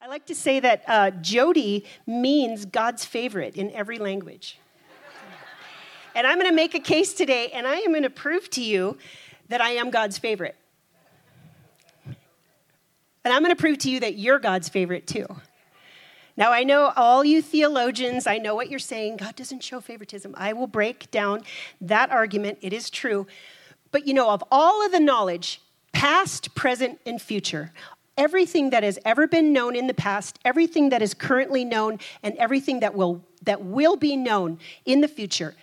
I like to say that uh, Jody means God's favorite in every language. and I'm going to make a case today, and I am going to prove to you that I am God's favorite. And I'm going to prove to you that you're God's favorite too. Now, I know all you theologians, I know what you're saying. God doesn't show favoritism. I will break down that argument. It is true. But you know, of all of the knowledge, past, present, and future, everything that has ever been known in the past, everything that is currently known, and everything that will, that will be known in the future,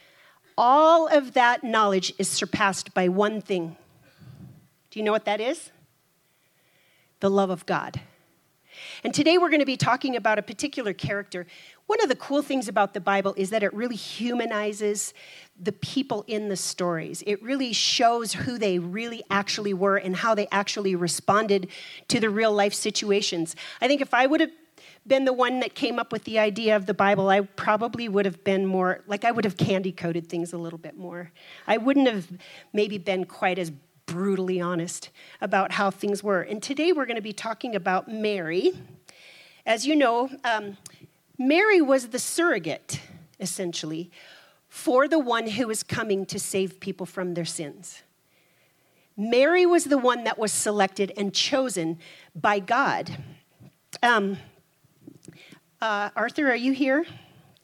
all of that knowledge is surpassed by one thing. Do you know what that is? The love of God. And today we're going to be talking about a particular character. One of the cool things about the Bible is that it really humanizes the people in the stories. It really shows who they really actually were and how they actually responded to the real life situations. I think if I would have been the one that came up with the idea of the Bible, I probably would have been more, like, I would have candy coated things a little bit more. I wouldn't have maybe been quite as brutally honest about how things were. And today we're going to be talking about Mary. As you know, um, Mary was the surrogate, essentially, for the one who was coming to save people from their sins. Mary was the one that was selected and chosen by God. Um, uh, Arthur, are you here?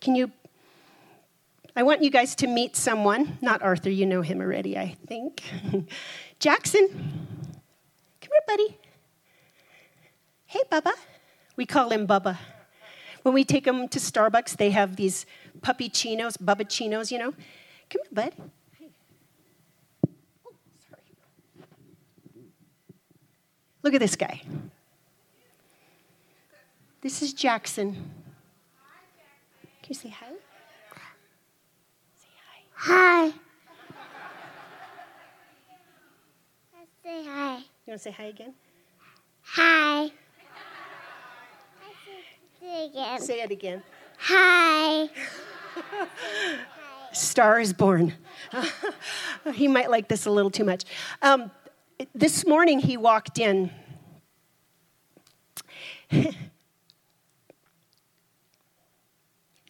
Can you I want you guys to meet someone. Not Arthur, you know him already, I think. Jackson, come here, buddy. Hey, Bubba. We call him Bubba. When we take him to Starbucks, they have these puppy chinos, Bubba chinos, you know. Come here, bud. Oh, sorry. Look at this guy. This is Jackson. Can you say hi? Say hi. Let's say hi. You want to say hi again? Hi. Say it again. Say it again. Hi. Star is born. he might like this a little too much. Um, this morning he walked in.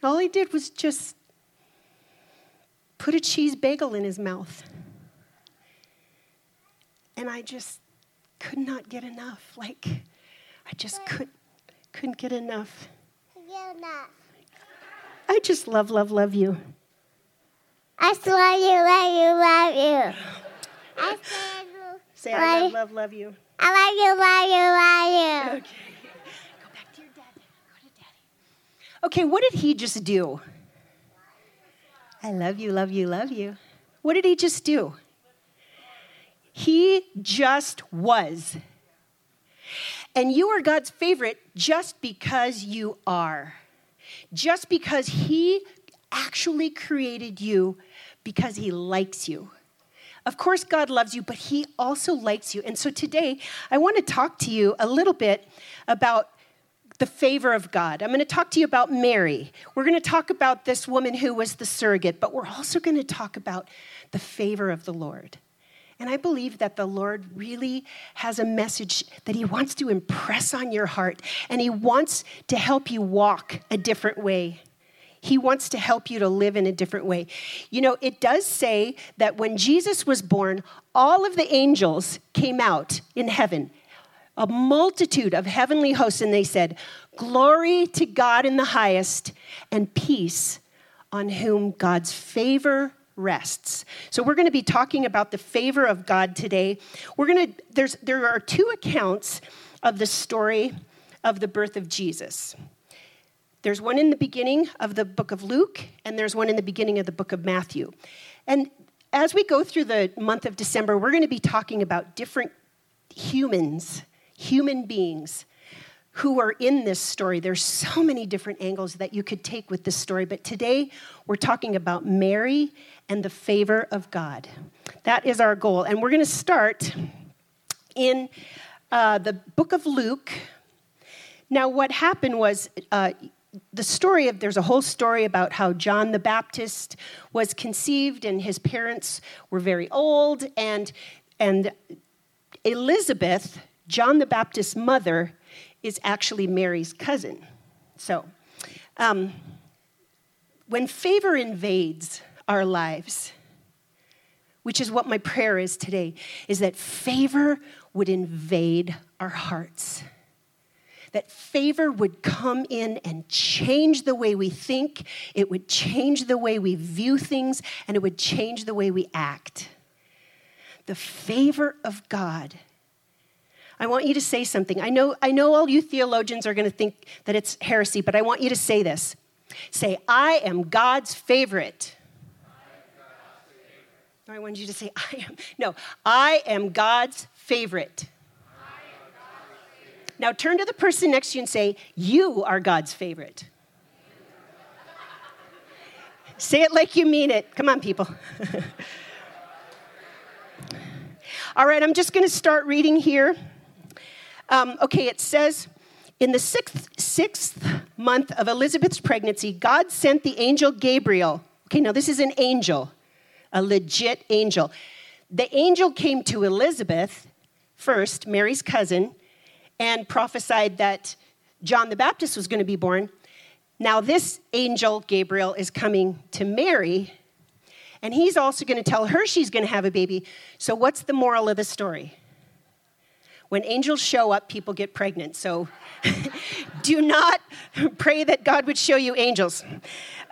All he did was just put a cheese bagel in his mouth. And I just could not get enough. Like, I just could, couldn't get enough. I just love, love, love you. I just love you, love you, love you. I Say, I love, love, love you. I love you, love you, love you. Okay. Go back to your dad. Go to daddy. Okay, what did he just do? I love you, love you, love you. What did he just do? He just was. And you are God's favorite just because you are. Just because He actually created you because He likes you. Of course, God loves you, but He also likes you. And so today, I want to talk to you a little bit about the favor of God. I'm going to talk to you about Mary. We're going to talk about this woman who was the surrogate, but we're also going to talk about the favor of the Lord. And I believe that the Lord really has a message that He wants to impress on your heart, and He wants to help you walk a different way. He wants to help you to live in a different way. You know, it does say that when Jesus was born, all of the angels came out in heaven, a multitude of heavenly hosts, and they said, Glory to God in the highest, and peace on whom God's favor rests. So we're going to be talking about the favor of God today. We're going to there's there are two accounts of the story of the birth of Jesus. There's one in the beginning of the book of Luke and there's one in the beginning of the book of Matthew. And as we go through the month of December, we're going to be talking about different humans, human beings who are in this story. There's so many different angles that you could take with this story, but today we're talking about Mary and the favor of God. That is our goal. And we're going to start in uh, the book of Luke. Now, what happened was uh, the story of there's a whole story about how John the Baptist was conceived and his parents were very old and and Elizabeth John the Baptist's mother is actually Mary's cousin. So, um, when favor invades our lives, which is what my prayer is today, is that favor would invade our hearts. That favor would come in and change the way we think, it would change the way we view things, and it would change the way we act. The favor of God. I want you to say something. I know, I know all you theologians are going to think that it's heresy, but I want you to say this. Say, I am God's favorite. I want you to say, I am. No, I am God's favorite. Now turn to the person next to you and say, You are God's favorite. say it like you mean it. Come on, people. All right, I'm just going to start reading here. Um, okay, it says, in the sixth, sixth month of Elizabeth's pregnancy, God sent the angel Gabriel. Okay, now this is an angel, a legit angel. The angel came to Elizabeth first, Mary's cousin, and prophesied that John the Baptist was going to be born. Now, this angel, Gabriel, is coming to Mary, and he's also going to tell her she's going to have a baby. So, what's the moral of the story? When angels show up, people get pregnant. So, do not pray that God would show you angels.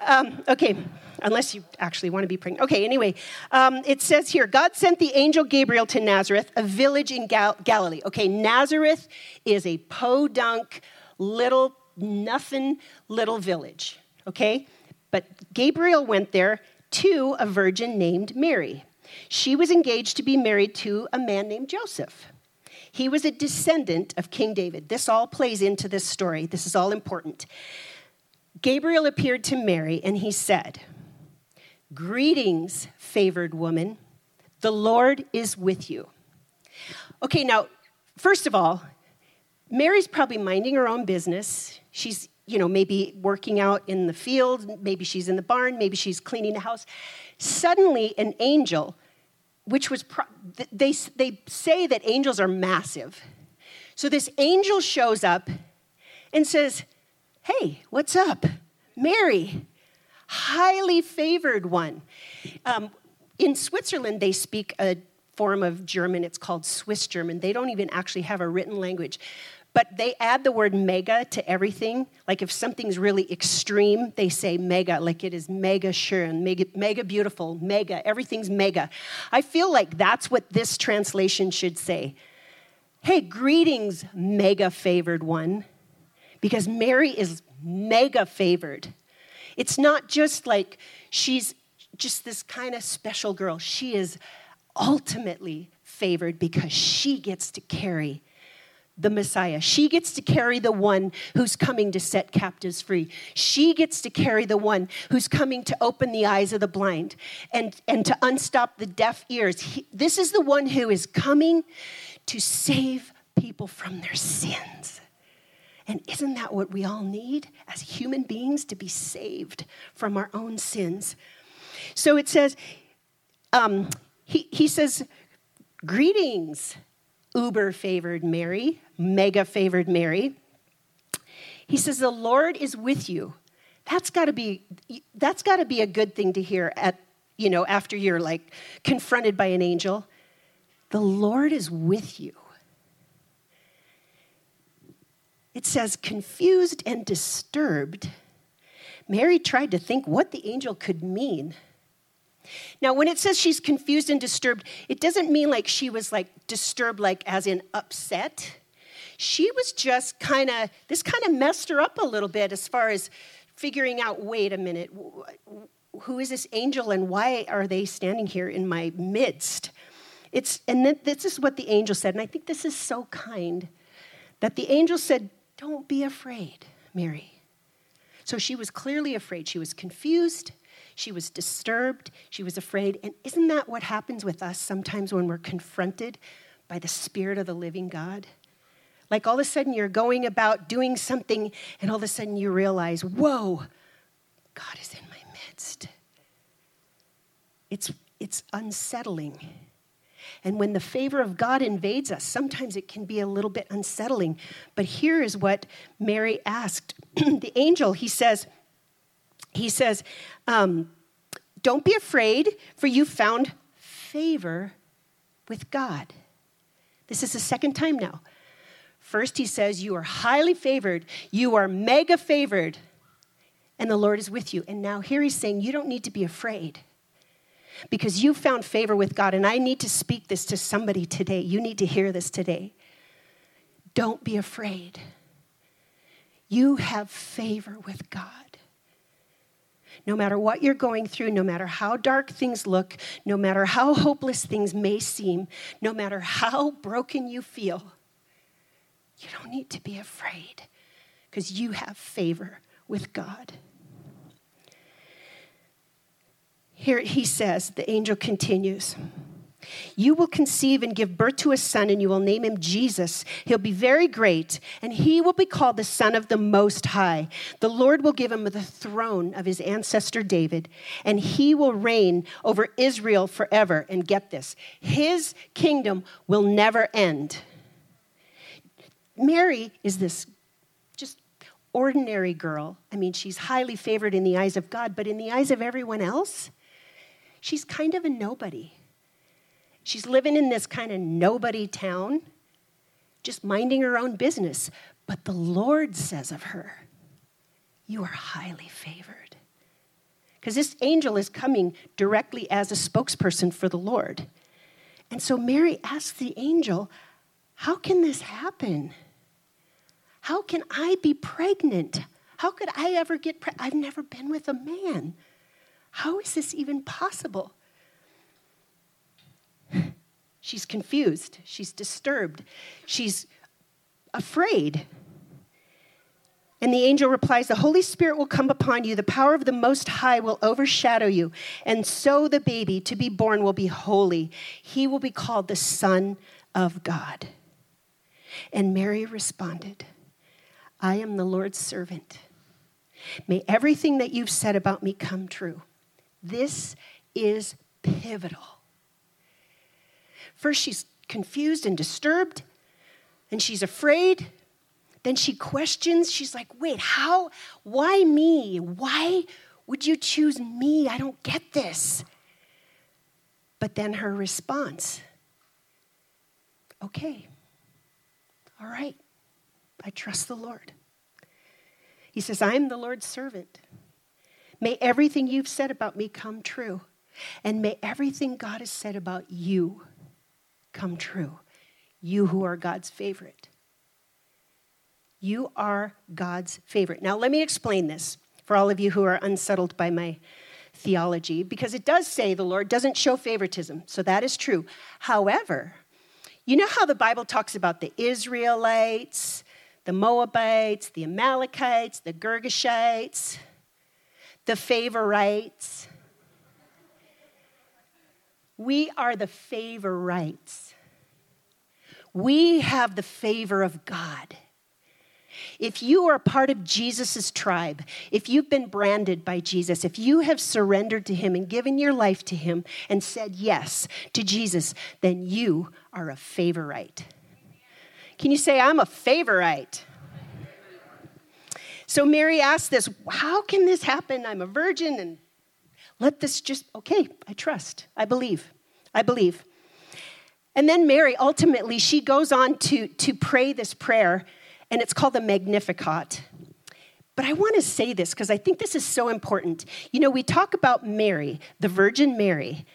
Um, okay, unless you actually want to be pregnant. Okay, anyway, um, it says here God sent the angel Gabriel to Nazareth, a village in Gal- Galilee. Okay, Nazareth is a podunk, little, nothing little village. Okay, but Gabriel went there to a virgin named Mary. She was engaged to be married to a man named Joseph. He was a descendant of King David. This all plays into this story. This is all important. Gabriel appeared to Mary and he said, Greetings, favored woman. The Lord is with you. Okay, now, first of all, Mary's probably minding her own business. She's, you know, maybe working out in the field, maybe she's in the barn, maybe she's cleaning the house. Suddenly, an angel, which was, pro- they, they say that angels are massive. So this angel shows up and says, Hey, what's up? Mary, highly favored one. Um, in Switzerland, they speak a form of German. It's called Swiss German. They don't even actually have a written language. But they add the word mega to everything. Like if something's really extreme, they say mega, like it is mega schön, mega, mega beautiful, mega, everything's mega. I feel like that's what this translation should say. Hey, greetings, mega favored one, because Mary is mega favored. It's not just like she's just this kind of special girl. She is ultimately favored because she gets to carry the Messiah. She gets to carry the one who's coming to set captives free. She gets to carry the one who's coming to open the eyes of the blind and, and to unstop the deaf ears. He, this is the one who is coming to save people from their sins. And isn't that what we all need as human beings to be saved from our own sins? So it says, um, he, he says, Greetings, uber favored Mary, mega favored Mary. He says, The Lord is with you. That's got to be that's got to be a good thing to hear at you know after you're like confronted by an angel. The Lord is with you. It says, confused and disturbed, Mary tried to think what the angel could mean. Now, when it says she's confused and disturbed, it doesn't mean like she was like disturbed, like as in upset. She was just kind of, this kind of messed her up a little bit as far as figuring out wait a minute, who is this angel and why are they standing here in my midst? It's, and this is what the angel said, and I think this is so kind that the angel said, don't be afraid, Mary. So she was clearly afraid. She was confused. She was disturbed. She was afraid. And isn't that what happens with us sometimes when we're confronted by the Spirit of the living God? Like all of a sudden you're going about doing something, and all of a sudden you realize, whoa, God is in my midst. It's, it's unsettling. And when the favor of God invades us, sometimes it can be a little bit unsettling. But here is what Mary asked the angel. He says, he says, um, Don't be afraid, for you found favor with God. This is the second time now. First, he says, You are highly favored, you are mega favored, and the Lord is with you. And now here he's saying, You don't need to be afraid because you found favor with God. And I need to speak this to somebody today. You need to hear this today. Don't be afraid. You have favor with God. No matter what you're going through, no matter how dark things look, no matter how hopeless things may seem, no matter how broken you feel, you don't need to be afraid because you have favor with God. Here he says, the angel continues. You will conceive and give birth to a son, and you will name him Jesus. He'll be very great, and he will be called the Son of the Most High. The Lord will give him the throne of his ancestor David, and he will reign over Israel forever. And get this his kingdom will never end. Mary is this just ordinary girl. I mean, she's highly favored in the eyes of God, but in the eyes of everyone else, she's kind of a nobody. She's living in this kind of nobody town, just minding her own business. But the Lord says of her, You are highly favored. Because this angel is coming directly as a spokesperson for the Lord. And so Mary asks the angel, How can this happen? How can I be pregnant? How could I ever get pregnant? I've never been with a man. How is this even possible? She's confused. She's disturbed. She's afraid. And the angel replies, The Holy Spirit will come upon you. The power of the Most High will overshadow you. And so the baby to be born will be holy. He will be called the Son of God. And Mary responded, I am the Lord's servant. May everything that you've said about me come true. This is pivotal. First, she's confused and disturbed, and she's afraid. Then she questions. She's like, wait, how? Why me? Why would you choose me? I don't get this. But then her response okay, all right, I trust the Lord. He says, I'm the Lord's servant. May everything you've said about me come true, and may everything God has said about you come true. You who are God's favorite. You are God's favorite. Now, let me explain this for all of you who are unsettled by my theology, because it does say the Lord doesn't show favoritism, so that is true. However, you know how the Bible talks about the Israelites, the Moabites, the Amalekites, the Girgashites, the favorites? We are the favorites. We have the favor of God. If you are a part of Jesus' tribe, if you've been branded by Jesus, if you have surrendered to Him and given your life to Him and said yes to Jesus, then you are a favorite. Can you say, I'm a favorite? So Mary asked this How can this happen? I'm a virgin and let this just, okay, I trust. I believe. I believe. And then Mary, ultimately, she goes on to, to pray this prayer, and it's called the Magnificat. But I want to say this because I think this is so important. You know, we talk about Mary, the Virgin Mary,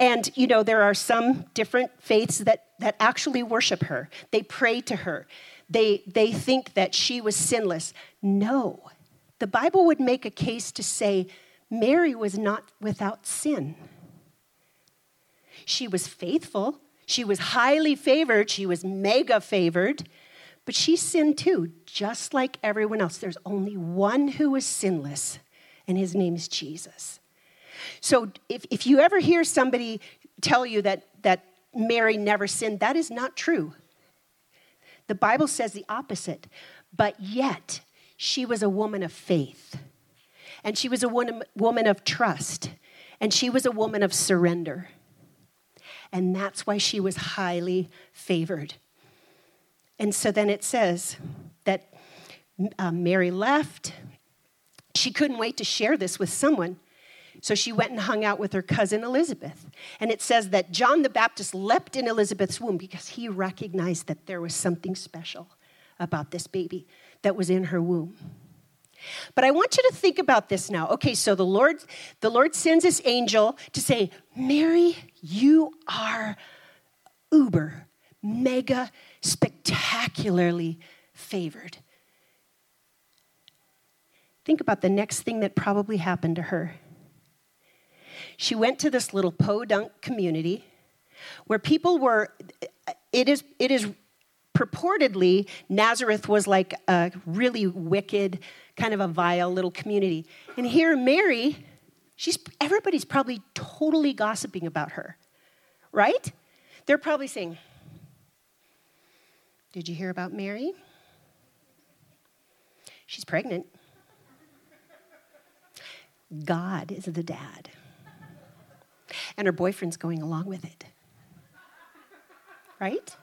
and you know, there are some different faiths that, that actually worship her. They pray to her. They, they think that she was sinless. No. The Bible would make a case to say Mary was not without sin. She was faithful, she was highly favored, she was mega favored, but she sinned too, just like everyone else. There's only one who was sinless, and his name is Jesus. So if, if you ever hear somebody tell you that, that Mary never sinned, that is not true. The Bible says the opposite, but yet she was a woman of faith and she was a woman, woman of trust, and she was a woman of surrender. And that's why she was highly favored. And so then it says that uh, Mary left. She couldn't wait to share this with someone. So she went and hung out with her cousin Elizabeth. And it says that John the Baptist leapt in Elizabeth's womb because he recognized that there was something special about this baby that was in her womb. But I want you to think about this now. Okay, so the Lord the Lord sends this angel to say, "Mary, you are uber mega spectacularly favored." Think about the next thing that probably happened to her. She went to this little podunk community where people were it is it is purportedly Nazareth was like a really wicked kind of a vile little community. And here, Mary, she's, everybody's probably totally gossiping about her, right? They're probably saying, Did you hear about Mary? She's pregnant. God is the dad. And her boyfriend's going along with it. Right?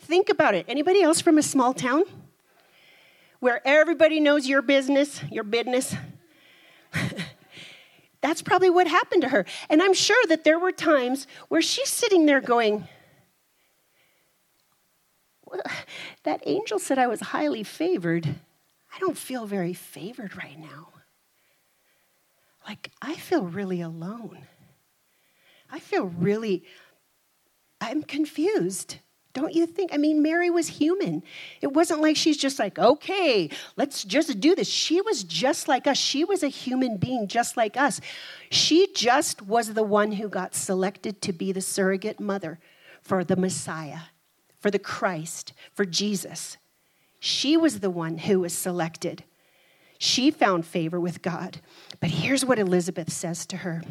Think about it. Anybody else from a small town? where everybody knows your business, your business. That's probably what happened to her. And I'm sure that there were times where she's sitting there going, well, That angel said I was highly favored. I don't feel very favored right now. Like, I feel really alone. I feel really, I'm confused. Don't you think? I mean, Mary was human. It wasn't like she's just like, okay, let's just do this. She was just like us. She was a human being just like us. She just was the one who got selected to be the surrogate mother for the Messiah, for the Christ, for Jesus. She was the one who was selected. She found favor with God. But here's what Elizabeth says to her.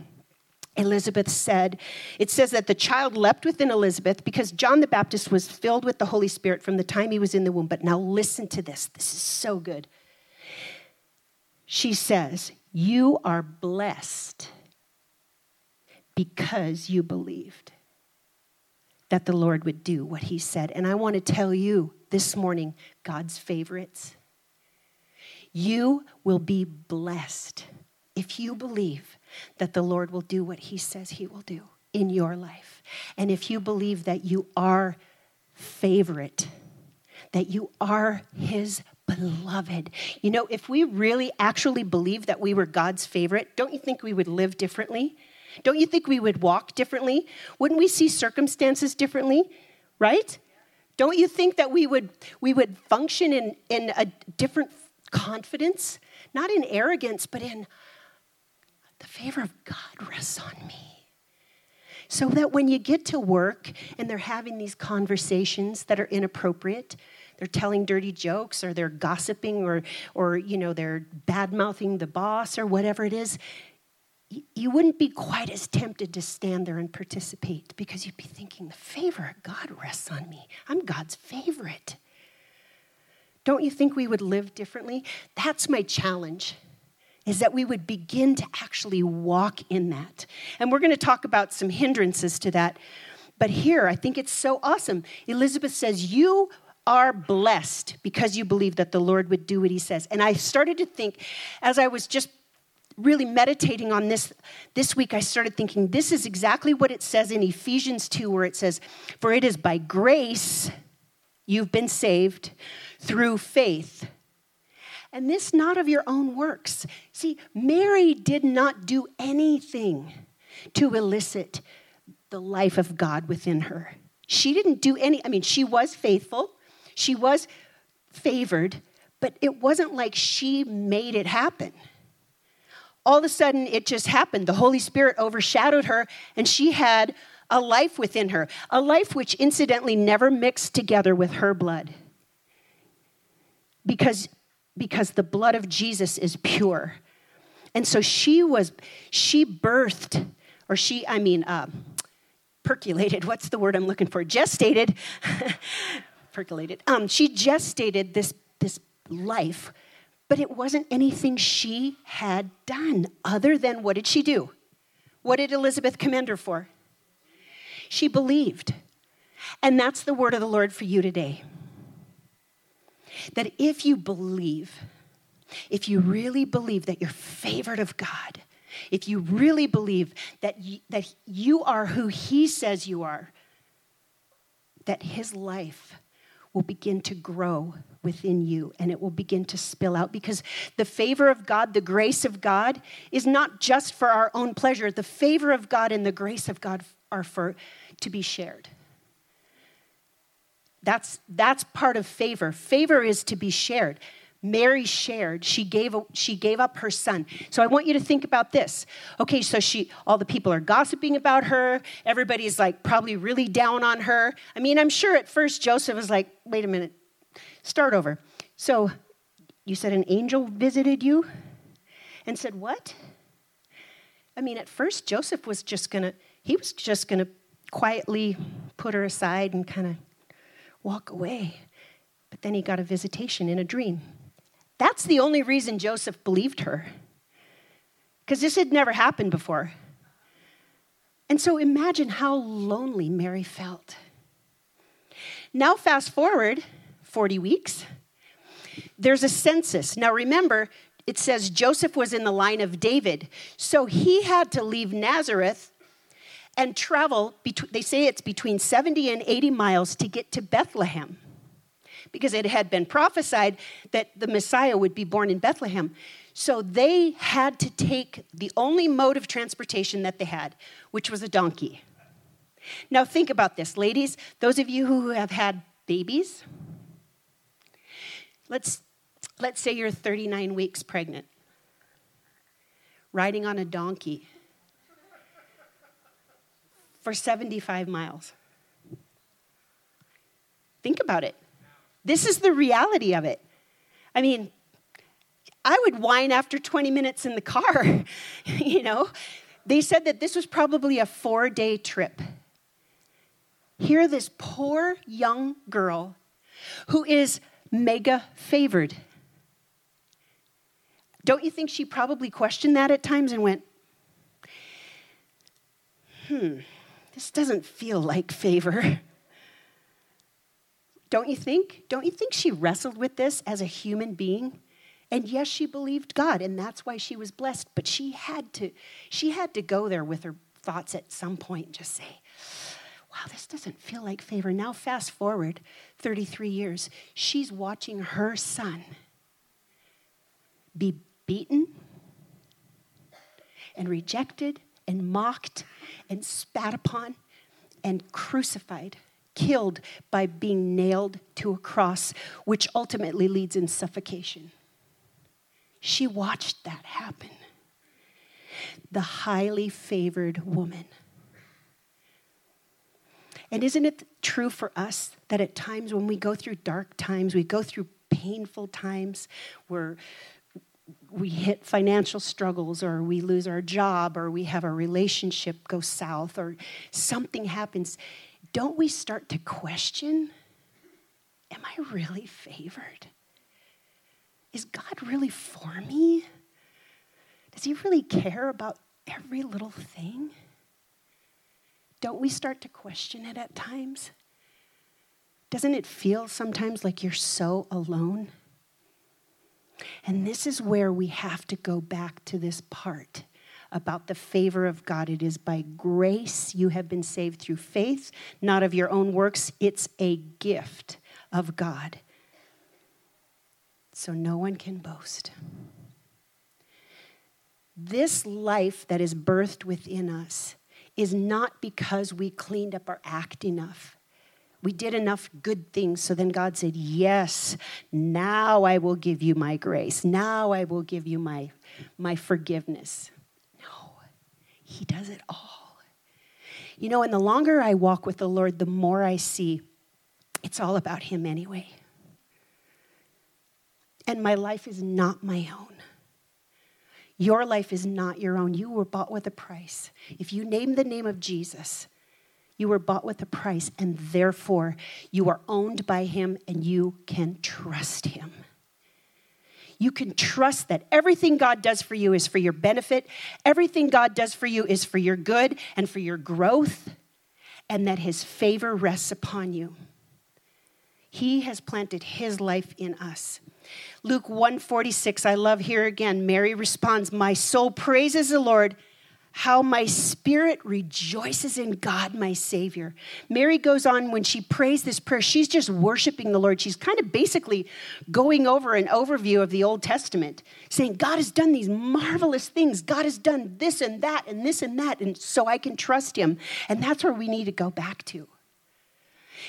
Elizabeth said, it says that the child leapt within Elizabeth because John the Baptist was filled with the Holy Spirit from the time he was in the womb. But now listen to this. This is so good. She says, You are blessed because you believed that the Lord would do what he said. And I want to tell you this morning, God's favorites, you will be blessed if you believe that the Lord will do what he says he will do in your life. And if you believe that you are favorite, that you are his beloved. You know, if we really actually believe that we were God's favorite, don't you think we would live differently? Don't you think we would walk differently? Wouldn't we see circumstances differently? Right? Don't you think that we would we would function in, in a different confidence? Not in arrogance, but in the favor of God rests on me. So that when you get to work and they're having these conversations that are inappropriate, they're telling dirty jokes or they're gossiping or, or you know, they're bad mouthing the boss or whatever it is, you wouldn't be quite as tempted to stand there and participate because you'd be thinking, the favor of God rests on me. I'm God's favorite. Don't you think we would live differently? That's my challenge is that we would begin to actually walk in that. And we're going to talk about some hindrances to that. But here, I think it's so awesome. Elizabeth says, You are blessed because you believe that the Lord would do what he says. And I started to think, as I was just really meditating on this this week, I started thinking, this is exactly what it says in Ephesians 2, where it says, For it is by grace you've been saved through faith and this not of your own works. See, Mary did not do anything to elicit the life of God within her. She didn't do any, I mean, she was faithful, she was favored, but it wasn't like she made it happen. All of a sudden, it just happened. The Holy Spirit overshadowed her, and she had a life within her, a life which incidentally never mixed together with her blood. Because because the blood of Jesus is pure. And so she was, she birthed, or she, I mean, uh, percolated, what's the word I'm looking for? Gestated, percolated. Um, she gestated this, this life, but it wasn't anything she had done other than what did she do? What did Elizabeth commend her for? She believed. And that's the word of the Lord for you today. That if you believe, if you really believe that you're favored of God, if you really believe that you, that you are who He says you are, that His life will begin to grow within you and it will begin to spill out because the favor of God, the grace of God, is not just for our own pleasure. The favor of God and the grace of God are for to be shared. That's, that's part of favor. Favor is to be shared. Mary shared. She gave, she gave up her son. So I want you to think about this. Okay, so she, all the people are gossiping about her. Everybody's like probably really down on her. I mean, I'm sure at first Joseph was like, wait a minute, start over. So you said an angel visited you and said, what? I mean, at first Joseph was just gonna, he was just gonna quietly put her aside and kind of walk away. But then he got a visitation in a dream. That's the only reason Joseph believed her, because this had never happened before. And so imagine how lonely Mary felt. Now, fast forward 40 weeks, there's a census. Now, remember, it says Joseph was in the line of David, so he had to leave Nazareth and travel, they say it's between 70 and 80 miles to get to Bethlehem because it had been prophesied that the Messiah would be born in Bethlehem. So they had to take the only mode of transportation that they had, which was a donkey. Now, think about this, ladies, those of you who have had babies. Let's, let's say you're 39 weeks pregnant, riding on a donkey for 75 miles. Think about it. This is the reality of it. I mean, I would whine after 20 minutes in the car, you know? They said that this was probably a four day trip. Here, this poor young girl who is mega favored. Don't you think she probably questioned that at times and went, hmm, this doesn't feel like favor? Don't you think? Don't you think she wrestled with this as a human being? And yes, she believed God, and that's why she was blessed. But she had to, she had to go there with her thoughts at some point and just say, wow, this doesn't feel like favor. Now, fast forward 33 years, she's watching her son be beaten and rejected and mocked and spat upon and crucified killed by being nailed to a cross, which ultimately leads in suffocation. She watched that happen. The highly favored woman. And isn't it true for us that at times when we go through dark times, we go through painful times where we hit financial struggles or we lose our job or we have a relationship go south or something happens don't we start to question Am I really favored? Is God really for me? Does He really care about every little thing? Don't we start to question it at times? Doesn't it feel sometimes like you're so alone? And this is where we have to go back to this part about the favor of God. It is by grace you have been saved through faith, not of your own works. It's a gift of God. So no one can boast. This life that is birthed within us is not because we cleaned up our act enough. We did enough good things. So then God said, Yes, now I will give you my grace. Now I will give you my, my forgiveness. No, He does it all. You know, and the longer I walk with the Lord, the more I see it's all about Him anyway. And my life is not my own. Your life is not your own. You were bought with a price. If you name the name of Jesus, you were bought with a price, and therefore you are owned by Him and you can trust Him you can trust that everything God does for you is for your benefit. Everything God does for you is for your good and for your growth. and that his favor rests upon you. He has planted his life in us. Luke 146, I love here again. Mary responds, My soul praises the Lord how my spirit rejoices in God, my Savior. Mary goes on when she prays this prayer, she's just worshiping the Lord. She's kind of basically going over an overview of the Old Testament, saying, God has done these marvelous things. God has done this and that and this and that, and so I can trust Him. And that's where we need to go back to.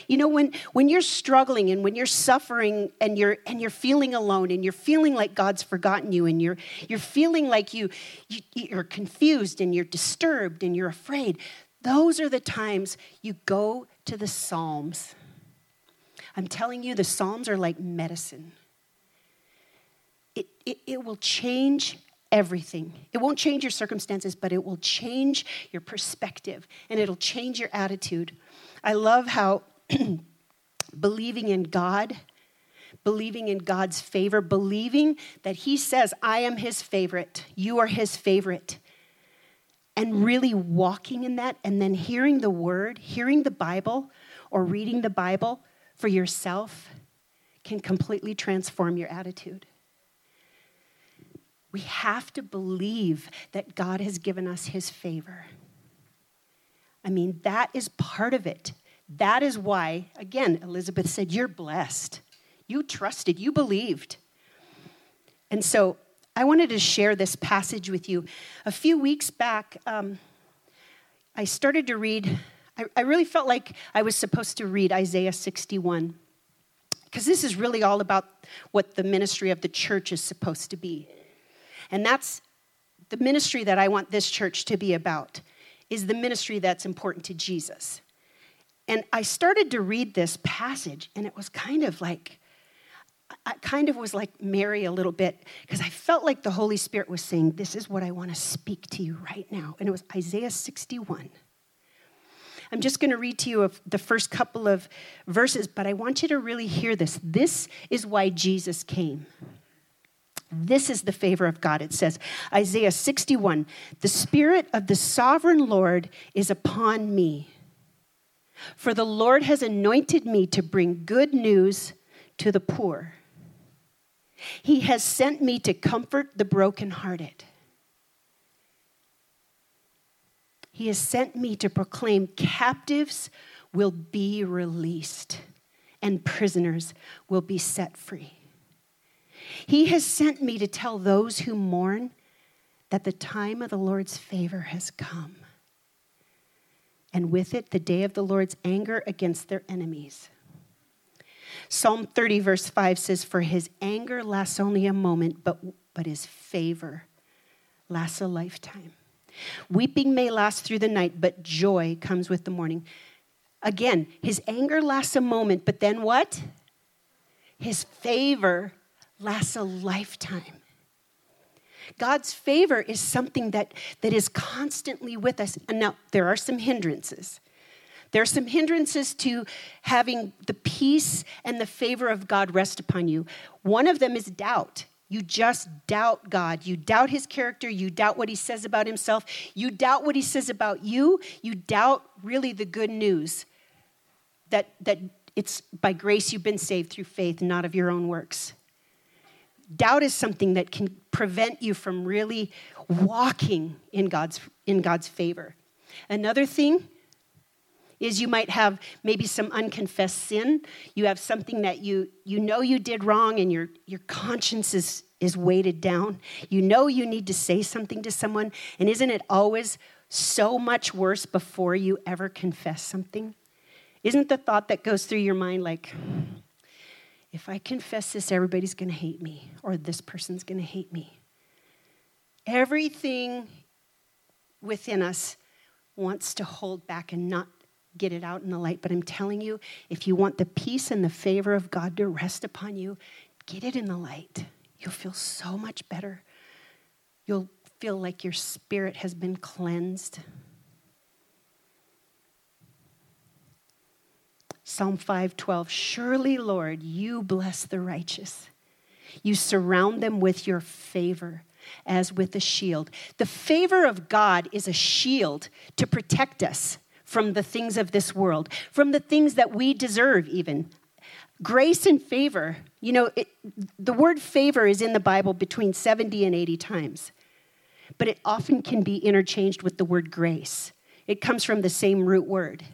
You know, when, when you're struggling and when you're suffering and you're, and you're feeling alone and you're feeling like God's forgotten you and you're, you're feeling like you, you, you're confused and you're disturbed and you're afraid, those are the times you go to the Psalms. I'm telling you, the Psalms are like medicine. It, it, it will change everything. It won't change your circumstances, but it will change your perspective and it'll change your attitude. I love how believing in God, believing in God's favor, believing that He says, I am His favorite, you are His favorite. And really walking in that, and then hearing the word, hearing the Bible, or reading the Bible for yourself can completely transform your attitude. We have to believe that God has given us His favor. I mean, that is part of it. That is why, again, Elizabeth said, You're blessed. You trusted, you believed. And so I wanted to share this passage with you. A few weeks back, um, I started to read, I, I really felt like I was supposed to read Isaiah 61, because this is really all about what the ministry of the church is supposed to be. And that's the ministry that I want this church to be about, is the ministry that's important to Jesus. And I started to read this passage, and it was kind of like, I kind of was like Mary a little bit because I felt like the Holy Spirit was saying, This is what I want to speak to you right now. And it was Isaiah 61. I'm just going to read to you the first couple of verses, but I want you to really hear this. This is why Jesus came. This is the favor of God. It says, Isaiah 61 The Spirit of the sovereign Lord is upon me for the Lord has anointed me to bring good news to the poor. He has sent me to comfort the brokenhearted. He has sent me to proclaim captives will be released and prisoners will be set free. He has sent me to tell those who mourn that the time of the Lord's favor has come and with it the day of the Lord's anger against their enemies. Psalm 30, verse 5 says, For his anger lasts only a moment, but, but his favor lasts a lifetime. Weeping may last through the night, but joy comes with the morning. Again, his anger lasts a moment, but then what? His favor lasts a lifetime. God's favor is something that, that is constantly with us. And now, there are some hindrances. There are some hindrances to having the peace and the favor of God rest upon you. One of them is doubt. You just doubt God. You doubt his character. You doubt what he says about himself. You doubt what he says about you. You doubt really the good news that, that it's by grace you've been saved through faith, not of your own works. Doubt is something that can prevent you from really walking in God's, in God's favor. Another thing is you might have maybe some unconfessed sin. You have something that you, you know you did wrong and your, your conscience is, is weighted down. You know you need to say something to someone, and isn't it always so much worse before you ever confess something? Isn't the thought that goes through your mind like, if I confess this, everybody's going to hate me, or this person's going to hate me. Everything within us wants to hold back and not get it out in the light. But I'm telling you, if you want the peace and the favor of God to rest upon you, get it in the light. You'll feel so much better. You'll feel like your spirit has been cleansed. Psalm 5:12 Surely Lord you bless the righteous you surround them with your favor as with a shield the favor of God is a shield to protect us from the things of this world, from the things that we deserve, even. Grace and favor, you know, it, the word favor is in the Bible between 70 and 80 times, but it often can be interchanged with the word grace. It comes from the same root word.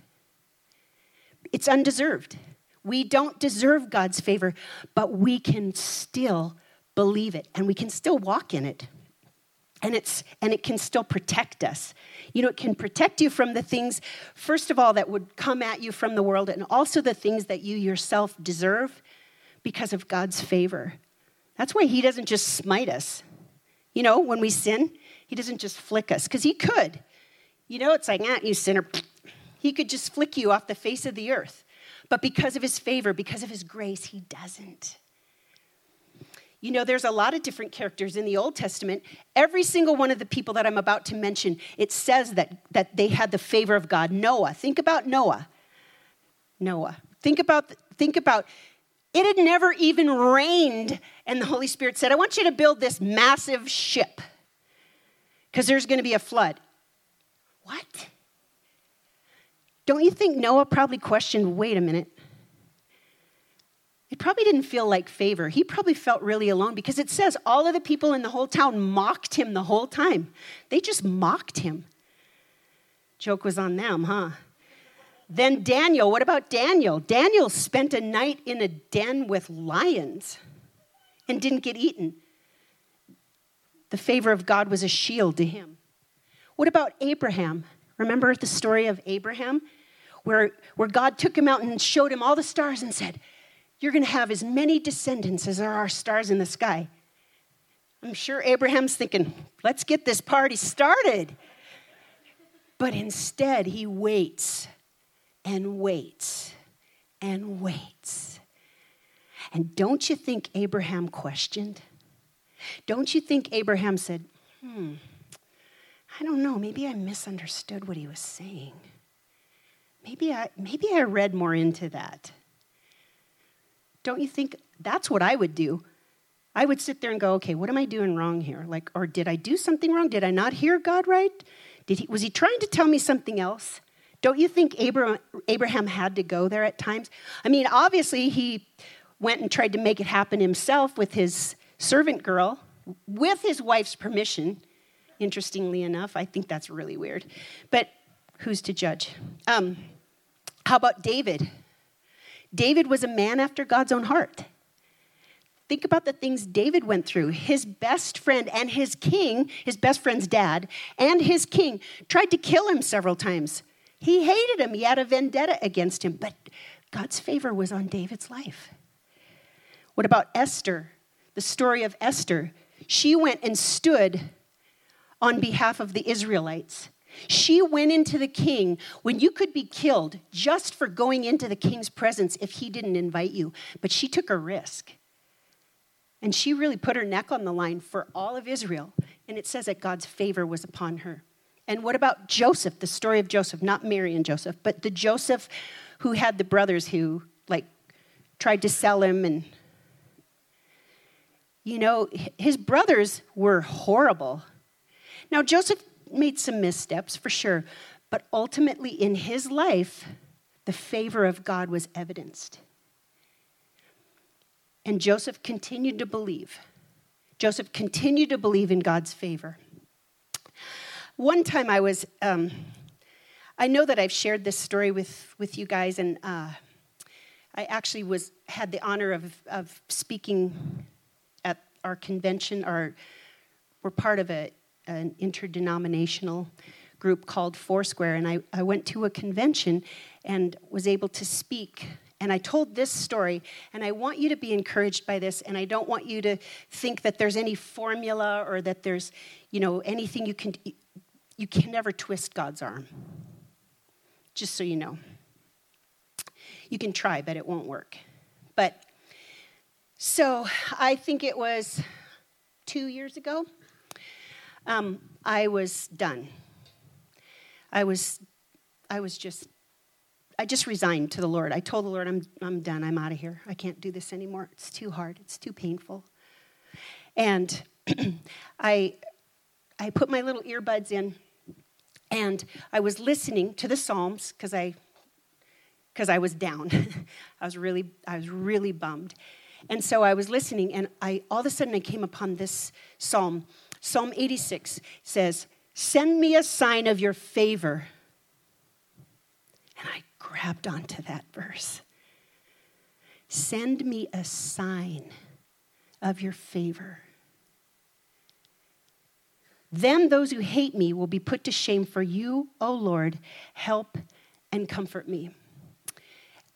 It's undeserved. We don't deserve God's favor, but we can still believe it and we can still walk in it. And it's and it can still protect us. You know, it can protect you from the things first of all that would come at you from the world and also the things that you yourself deserve because of God's favor. That's why he doesn't just smite us. You know, when we sin, he doesn't just flick us cuz he could. You know, it's like, ah, you sinner. He could just flick you off the face of the earth. But because of his favor, because of his grace, he doesn't. You know, there's a lot of different characters in the Old Testament. Every single one of the people that I'm about to mention, it says that, that they had the favor of God. Noah, think about Noah. Noah. Think about, think about, it had never even rained, and the Holy Spirit said, I want you to build this massive ship because there's going to be a flood. What? Don't you think Noah probably questioned wait a minute? It probably didn't feel like favor. He probably felt really alone because it says all of the people in the whole town mocked him the whole time. They just mocked him. Joke was on them, huh? Then Daniel, what about Daniel? Daniel spent a night in a den with lions and didn't get eaten. The favor of God was a shield to him. What about Abraham? Remember the story of Abraham? Where, where God took him out and showed him all the stars and said, You're going to have as many descendants as there are stars in the sky. I'm sure Abraham's thinking, Let's get this party started. But instead, he waits and waits and waits. And don't you think Abraham questioned? Don't you think Abraham said, Hmm, I don't know, maybe I misunderstood what he was saying. Maybe I, maybe I read more into that. Don't you think that's what I would do? I would sit there and go, okay, what am I doing wrong here? Like, or did I do something wrong? Did I not hear God right? Did he, was he trying to tell me something else? Don't you think Abraham, Abraham had to go there at times? I mean, obviously, he went and tried to make it happen himself with his servant girl, with his wife's permission interestingly enough. I think that's really weird. But who's to judge? Um, how about David? David was a man after God's own heart. Think about the things David went through. His best friend and his king, his best friend's dad, and his king tried to kill him several times. He hated him, he had a vendetta against him, but God's favor was on David's life. What about Esther? The story of Esther. She went and stood on behalf of the Israelites. She went into the king when you could be killed just for going into the king's presence if he didn't invite you. But she took a risk. And she really put her neck on the line for all of Israel. And it says that God's favor was upon her. And what about Joseph, the story of Joseph, not Mary and Joseph, but the Joseph who had the brothers who, like, tried to sell him and you know, his brothers were horrible. Now, Joseph made some missteps for sure, but ultimately in his life, the favor of God was evidenced. And Joseph continued to believe. Joseph continued to believe in God's favor. One time I was, um, I know that I've shared this story with, with you guys, and uh, I actually was had the honor of, of speaking at our convention, our, we're part of a an interdenominational group called Foursquare, and I, I went to a convention and was able to speak. And I told this story, and I want you to be encouraged by this, and I don't want you to think that there's any formula or that there's, you know, anything you can, you can never twist God's arm. Just so you know. You can try, but it won't work. But so I think it was two years ago um, I was done. I was, I was just, I just resigned to the Lord. I told the Lord, I'm, I'm done. I'm out of here. I can't do this anymore. It's too hard. It's too painful. And I, I put my little earbuds in, And I was listening to the Psalms because I because I was down. I was really I was really bummed. And so I was listening and I all of a sudden I came upon this psalm. Psalm 86 says, "Send me a sign of your favor." And I grabbed onto that verse. Send me a sign of your favor. Then those who hate me will be put to shame, for you, O Lord, help and comfort me.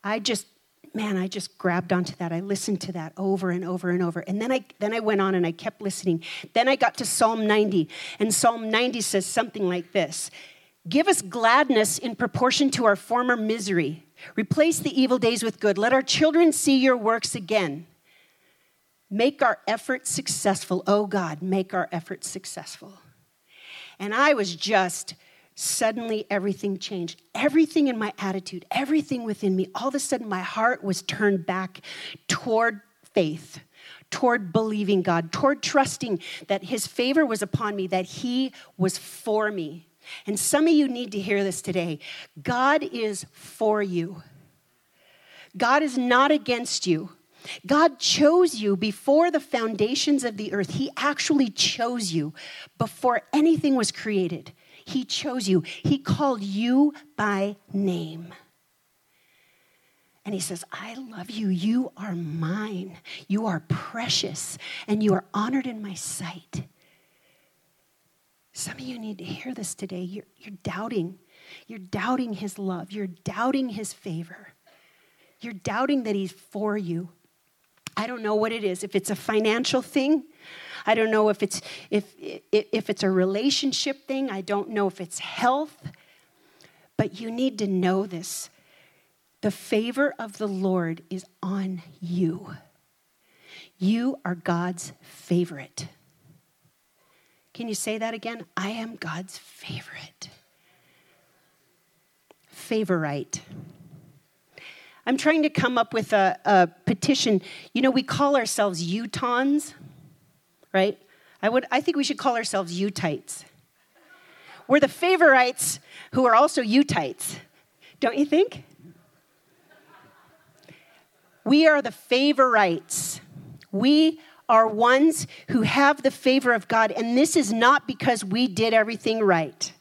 I just, man, I just grabbed onto that. I listened to that over and over and over. And then I, then I went on and I kept listening. Then I got to Psalm 90, and Psalm 90 says something like this Give us gladness in proportion to our former misery. Replace the evil days with good. Let our children see your works again. Make our efforts successful. Oh God, make our efforts successful. And I was just suddenly everything changed. Everything in my attitude, everything within me, all of a sudden my heart was turned back toward faith, toward believing God, toward trusting that His favor was upon me, that He was for me. And some of you need to hear this today. God is for you. God is not against you. God chose you before the foundations of the earth. He actually chose you before anything was created. He chose you. He called you by name. And he says, I love you. You are mine. You are precious, and you are honored in my sight. Some of you need to hear this today. You're, you're doubting. You're doubting his love. You're doubting his favor. You're doubting that he's for you. I don't know what it is. If it's a financial thing, I don't know if it's if if it's a relationship thing, I don't know if it's health. But you need to know this. The favor of the Lord is on you. You are God's favorite. Can you say that again? I am God's favorite. Favorite. I'm trying to come up with a, a petition. You know, we call ourselves Utahns, right? I, would, I think we should call ourselves Utites. We're the favorites who are also Utites, don't you think? We are the favorites. We are ones who have the favor of God, and this is not because we did everything right.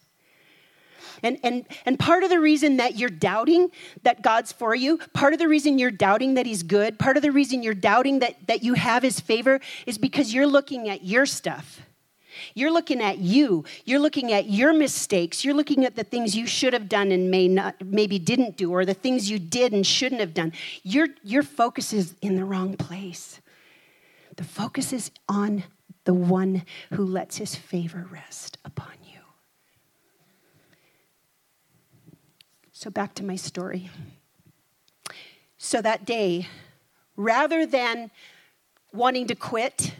And, and, and part of the reason that you're doubting that God's for you, part of the reason you're doubting that He's good, part of the reason you're doubting that, that you have His favor is because you're looking at your stuff. You're looking at you. You're looking at your mistakes. You're looking at the things you should have done and may not, maybe didn't do, or the things you did and shouldn't have done. Your, your focus is in the wrong place. The focus is on the one who lets his favor rest upon you. So, back to my story. So, that day, rather than wanting to quit,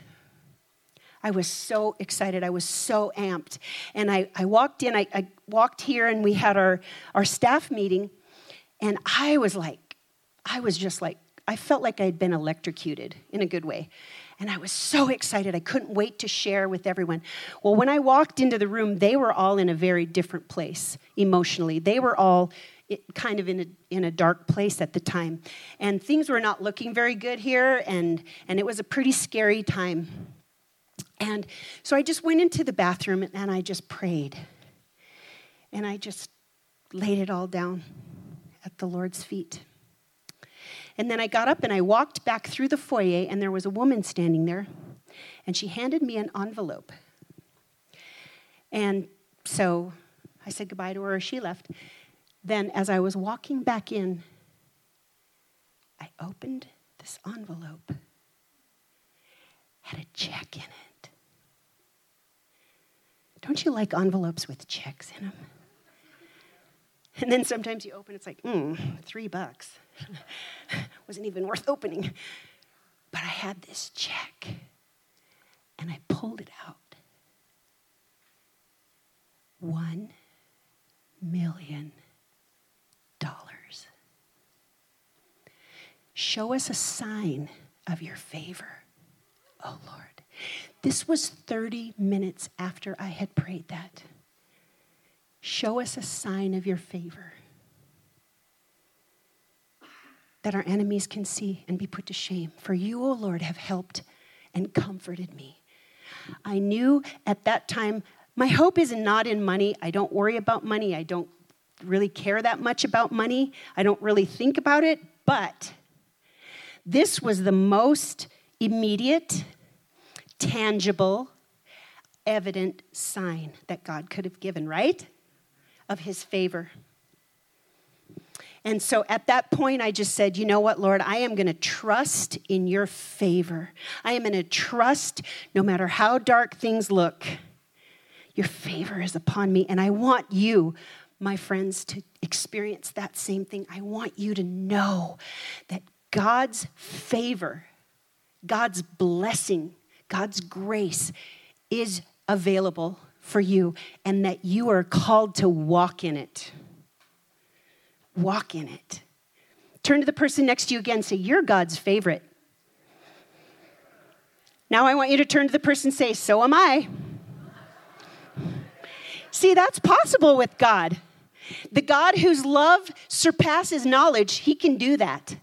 I was so excited. I was so amped. And I, I walked in, I, I walked here, and we had our, our staff meeting. And I was like, I was just like, I felt like I'd been electrocuted in a good way. And I was so excited. I couldn't wait to share with everyone. Well, when I walked into the room, they were all in a very different place emotionally. They were all kind of in a, in a dark place at the time. And things were not looking very good here, and, and it was a pretty scary time. And so I just went into the bathroom and I just prayed. And I just laid it all down at the Lord's feet. And then I got up and I walked back through the foyer, and there was a woman standing there, and she handed me an envelope. And so I said goodbye to her, and she left. Then, as I was walking back in, I opened this envelope, had a check in it. Don't you like envelopes with checks in them? And then sometimes you open, it's like, hmm, three bucks. Wasn't even worth opening. But I had this check, and I pulled it out. One million dollars. Show us a sign of your favor, oh Lord. This was 30 minutes after I had prayed that. Show us a sign of your favor that our enemies can see and be put to shame. For you, O Lord, have helped and comforted me. I knew at that time, my hope is not in money. I don't worry about money. I don't really care that much about money. I don't really think about it. But this was the most immediate, tangible, evident sign that God could have given, right? Of his favor. And so at that point, I just said, you know what, Lord, I am going to trust in your favor. I am going to trust no matter how dark things look, your favor is upon me. And I want you, my friends, to experience that same thing. I want you to know that God's favor, God's blessing, God's grace is available for you and that you are called to walk in it. Walk in it. Turn to the person next to you again say, You're God's favorite. Now I want you to turn to the person and say, So am I. See, that's possible with God. The God whose love surpasses knowledge, he can do that.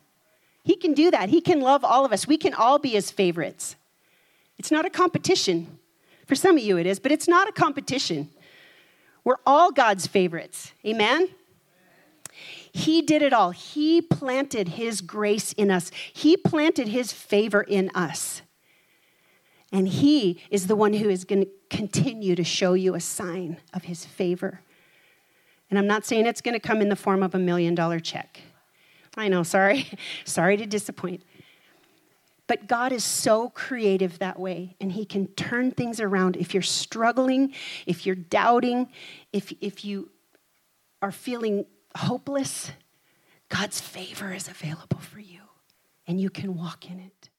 He can do that. He can love all of us. We can all be his favorites. It's not a competition. For some of you, it is, but it's not a competition. We're all God's favorites. Amen? He did it all. He planted His grace in us, He planted His favor in us. And He is the one who is going to continue to show you a sign of His favor. And I'm not saying it's going to come in the form of a million dollar check. I know, sorry. sorry to disappoint. But God is so creative that way, and He can turn things around. If you're struggling, if you're doubting, if, if you are feeling hopeless, God's favor is available for you, and you can walk in it.